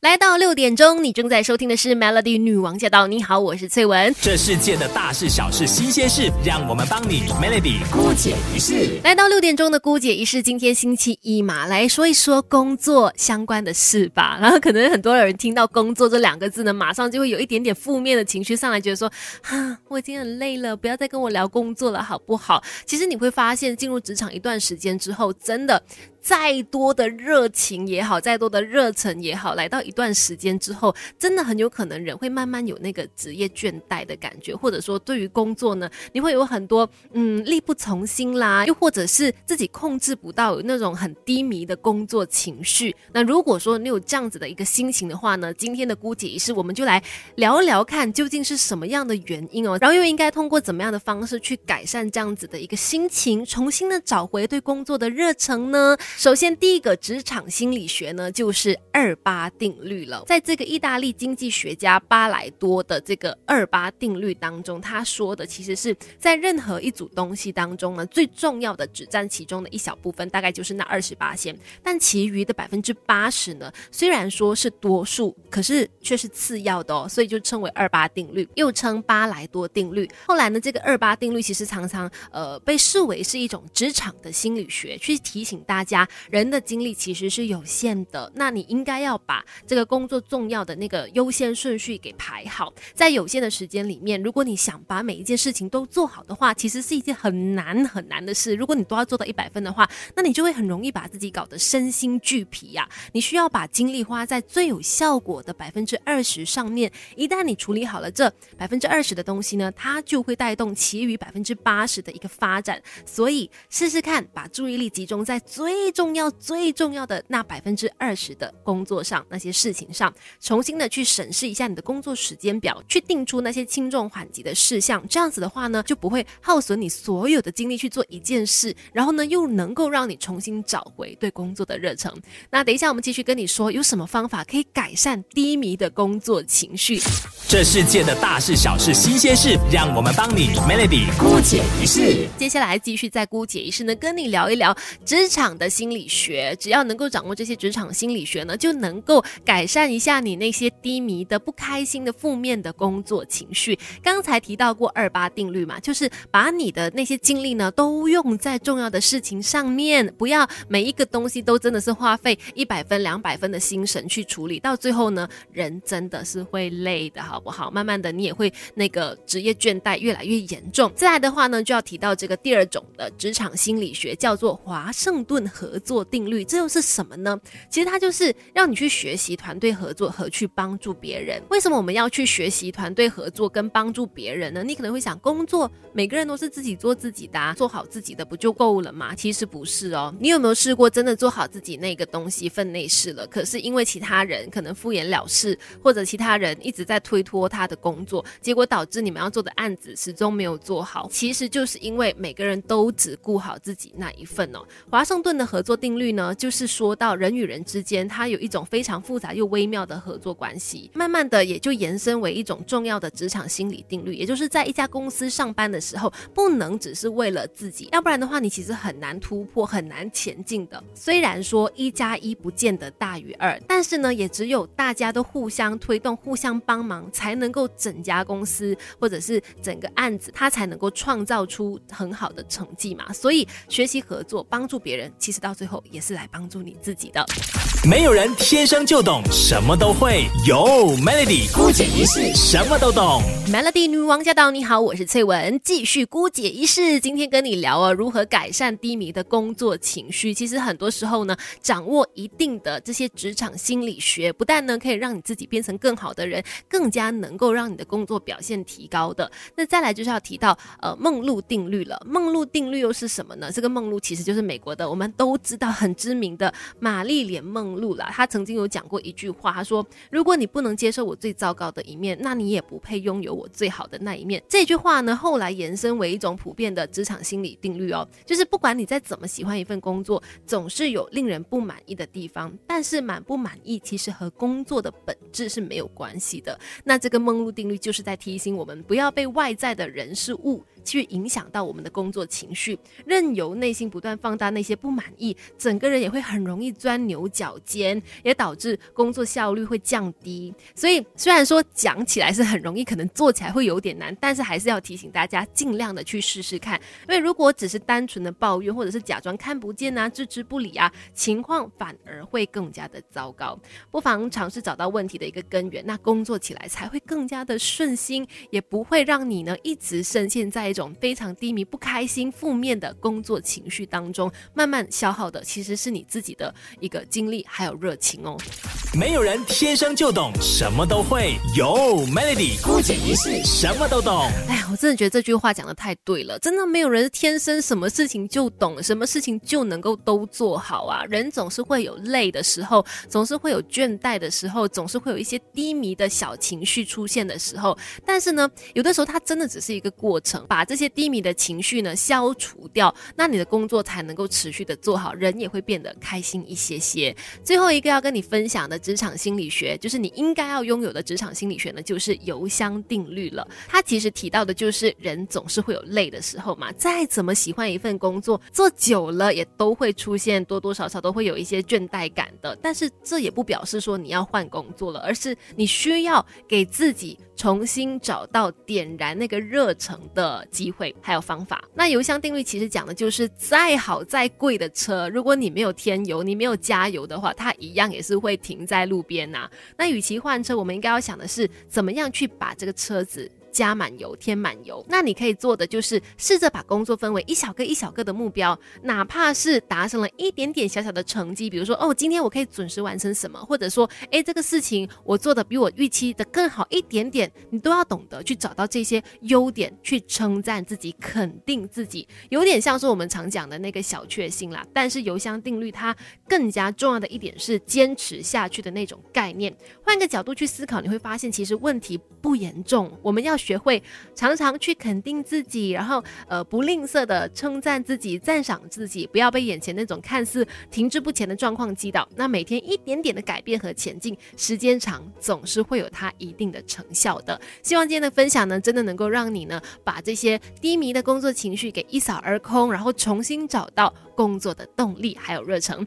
来到六点钟，你正在收听的是 Melody 女王驾到。你好，我是翠文。这世界的大事小事新鲜事，让我们帮你 Melody 姑姐一事。来到六点钟的姑姐仪式，今天星期一嘛，来说一说工作相关的事吧。然后可能很多人听到工作这两个字呢，马上就会有一点点负面的情绪上来，觉得说，哈，我已经很累了，不要再跟我聊工作了，好不好？其实你会发现，进入职场一段时间之后，真的。再多的热情也好，再多的热忱也好，来到一段时间之后，真的很有可能人会慢慢有那个职业倦怠的感觉，或者说对于工作呢，你会有很多嗯力不从心啦，又或者是自己控制不到有那种很低迷的工作情绪。那如果说你有这样子的一个心情的话呢，今天的姑姐仪式我们就来聊一聊看究竟是什么样的原因哦，然后又应该通过怎么样的方式去改善这样子的一个心情，重新的找回对工作的热忱呢？首先，第一个职场心理学呢，就是二八定律了。在这个意大利经济学家巴莱多的这个二八定律当中，他说的其实是在任何一组东西当中呢，最重要的只占其中的一小部分，大概就是那二十八先，但其余的百分之八十呢，虽然说是多数，可是却是次要的哦，所以就称为二八定律，又称巴莱多定律。后来呢，这个二八定律其实常常呃被视为是一种职场的心理学，去提醒大家。人的精力其实是有限的，那你应该要把这个工作重要的那个优先顺序给排好。在有限的时间里面，如果你想把每一件事情都做好的话，其实是一件很难很难的事。如果你都要做到一百分的话，那你就会很容易把自己搞得身心俱疲呀。你需要把精力花在最有效果的百分之二十上面。一旦你处理好了这百分之二十的东西呢，它就会带动其余百分之八十的一个发展。所以试试看，把注意力集中在最。重要最重要的那百分之二十的工作上，那些事情上，重新的去审视一下你的工作时间表，去定出那些轻重缓急的事项。这样子的话呢，就不会耗损你所有的精力去做一件事，然后呢，又能够让你重新找回对工作的热忱。那等一下，我们继续跟你说，有什么方法可以改善低迷的工作情绪？这世界的大事小事新鲜事，让我们帮你 Melody 姑解一事。接下来继续在姑解一事呢，跟你聊一聊职场的新。心理学，只要能够掌握这些职场心理学呢，就能够改善一下你那些低迷的、不开心的、负面的工作情绪。刚才提到过二八定律嘛，就是把你的那些精力呢，都用在重要的事情上面，不要每一个东西都真的是花费一百分、两百分的心神去处理，到最后呢，人真的是会累的，好不好？慢慢的，你也会那个职业倦怠越来越严重。再来的话呢，就要提到这个第二种的职场心理学，叫做华盛顿和合。作定律，这又是什么呢？其实它就是让你去学习团队合作和去帮助别人。为什么我们要去学习团队合作跟帮助别人呢？你可能会想，工作每个人都是自己做自己的，做好自己的不就够了吗？其实不是哦。你有没有试过真的做好自己那个东西分内事了？可是因为其他人可能敷衍了事，或者其他人一直在推脱他的工作，结果导致你们要做的案子始终没有做好。其实就是因为每个人都只顾好自己那一份哦。华盛顿的合合作定律呢，就是说到人与人之间，它有一种非常复杂又微妙的合作关系，慢慢的也就延伸为一种重要的职场心理定律，也就是在一家公司上班的时候，不能只是为了自己，要不然的话，你其实很难突破，很难前进的。虽然说一加一不见得大于二，但是呢，也只有大家都互相推动、互相帮忙，才能够整家公司或者是整个案子，它才能够创造出很好的成绩嘛。所以学习合作，帮助别人，其实到最后也是来帮助你自己的。没有人天生就懂什么都会，有 Melody 姑姐一世什么都懂。Melody 女王驾到，你好，我是翠文，继续姑姐一世，今天跟你聊啊，如何改善低迷的工作情绪。其实很多时候呢，掌握一定的这些职场心理学，不但呢可以让你自己变成更好的人，更加能够让你的工作表现提高的。那再来就是要提到呃梦露定律了。梦露定律又是什么呢？这个梦露其实就是美国的，我们都知道很知名的玛丽莲梦露啦。她曾经有讲过一句话，她说：“如果你不能接受我最糟糕的一面，那你也不配拥有我最好的那一面。”这句话呢，后来延伸为一种普遍的职场心理定律哦，就是不管你再怎么喜欢一份工作，总是有令人不满意的地方。但是满不满意其实和工作的本质是没有关系的。那这个梦露定律就是在提醒我们，不要被外在的人事物。去影响到我们的工作情绪，任由内心不断放大那些不满意，整个人也会很容易钻牛角尖，也导致工作效率会降低。所以虽然说讲起来是很容易，可能做起来会有点难，但是还是要提醒大家，尽量的去试试看。因为如果只是单纯的抱怨，或者是假装看不见啊、置之不理啊，情况反而会更加的糟糕。不妨尝试找到问题的一个根源，那工作起来才会更加的顺心，也不会让你呢一直深陷在种非常低迷、不开心、负面的工作情绪当中，慢慢消耗的其实是你自己的一个精力还有热情哦。没有人天生就懂什么都会，有 Melody 孤姐一世什么都懂。哎呀，我真的觉得这句话讲的太对了，真的没有人天生什么事情就懂，什么事情就能够都做好啊。人总是会有累的时候，总是会有倦怠的时候，总是会有一些低迷的小情绪出现的时候。但是呢，有的时候它真的只是一个过程，把这些低迷的情绪呢消除掉，那你的工作才能够持续的做好，人也会变得开心一些些。最后一个要跟你分享的。职场心理学就是你应该要拥有的职场心理学呢，就是油箱定律了。它其实提到的就是人总是会有累的时候嘛，再怎么喜欢一份工作，做久了也都会出现多多少少都会有一些倦怠感的。但是这也不表示说你要换工作了，而是你需要给自己重新找到点燃那个热忱的机会还有方法。那油箱定律其实讲的就是再好再贵的车，如果你没有添油，你没有加油的话，它一样也是会停。在路边呐，那与其换车，我们应该要想的是，怎么样去把这个车子。加满油，添满油。那你可以做的就是试着把工作分为一小个一小个的目标，哪怕是达成了一点点小小的成绩，比如说哦，今天我可以准时完成什么，或者说哎，这个事情我做的比我预期的更好一点点，你都要懂得去找到这些优点，去称赞自己，肯定自己，有点像是我们常讲的那个小确幸啦。但是油箱定律它更加重要的一点是坚持下去的那种概念。换个角度去思考，你会发现其实问题不严重，我们要。学会常常去肯定自己，然后呃不吝啬的称赞自己、赞赏自己，不要被眼前那种看似停滞不前的状况击倒。那每天一点点的改变和前进，时间长总是会有它一定的成效的。希望今天的分享呢，真的能够让你呢把这些低迷的工作情绪给一扫而空，然后重新找到工作的动力还有热忱。